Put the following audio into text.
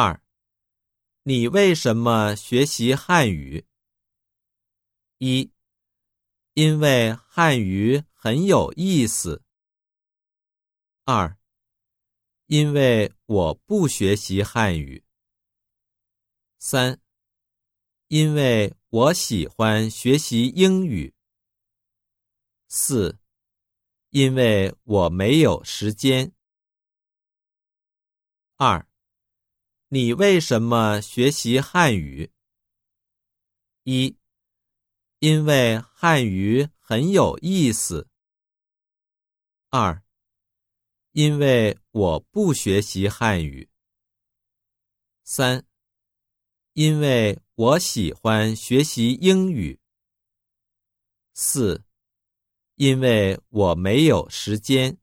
二，你为什么学习汉语？一，因为汉语很有意思。二，因为我不学习汉语。三，因为我喜欢学习英语。四，因为我没有时间。二，你为什么学习汉语？一。因为汉语很有意思。二，因为我不学习汉语。三，因为我喜欢学习英语。四，因为我没有时间。